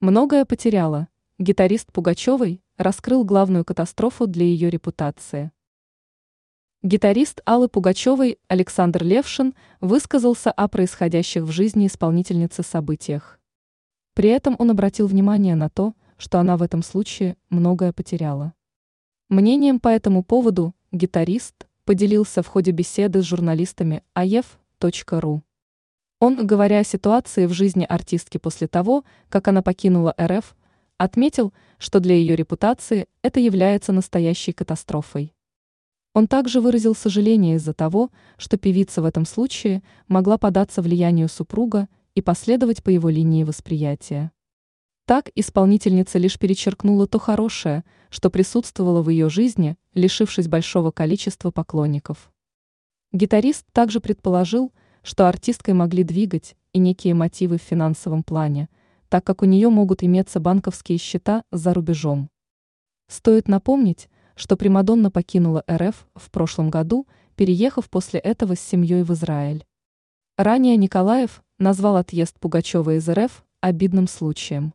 Многое потеряла. Гитарист Пугачевой раскрыл главную катастрофу для ее репутации. Гитарист Аллы Пугачевой Александр Левшин высказался о происходящих в жизни исполнительницы событиях. При этом он обратил внимание на то, что она в этом случае многое потеряла. Мнением по этому поводу гитарист поделился в ходе беседы с журналистами aef.ru. Он, говоря о ситуации в жизни артистки после того, как она покинула РФ, отметил, что для ее репутации это является настоящей катастрофой. Он также выразил сожаление из-за того, что певица в этом случае могла податься влиянию супруга и последовать по его линии восприятия. Так исполнительница лишь перечеркнула то хорошее, что присутствовало в ее жизни, лишившись большого количества поклонников. Гитарист также предположил, что артисткой могли двигать и некие мотивы в финансовом плане, так как у нее могут иметься банковские счета за рубежом. Стоит напомнить, что Примадонна покинула РФ в прошлом году, переехав после этого с семьей в Израиль. Ранее Николаев назвал отъезд Пугачева из РФ обидным случаем.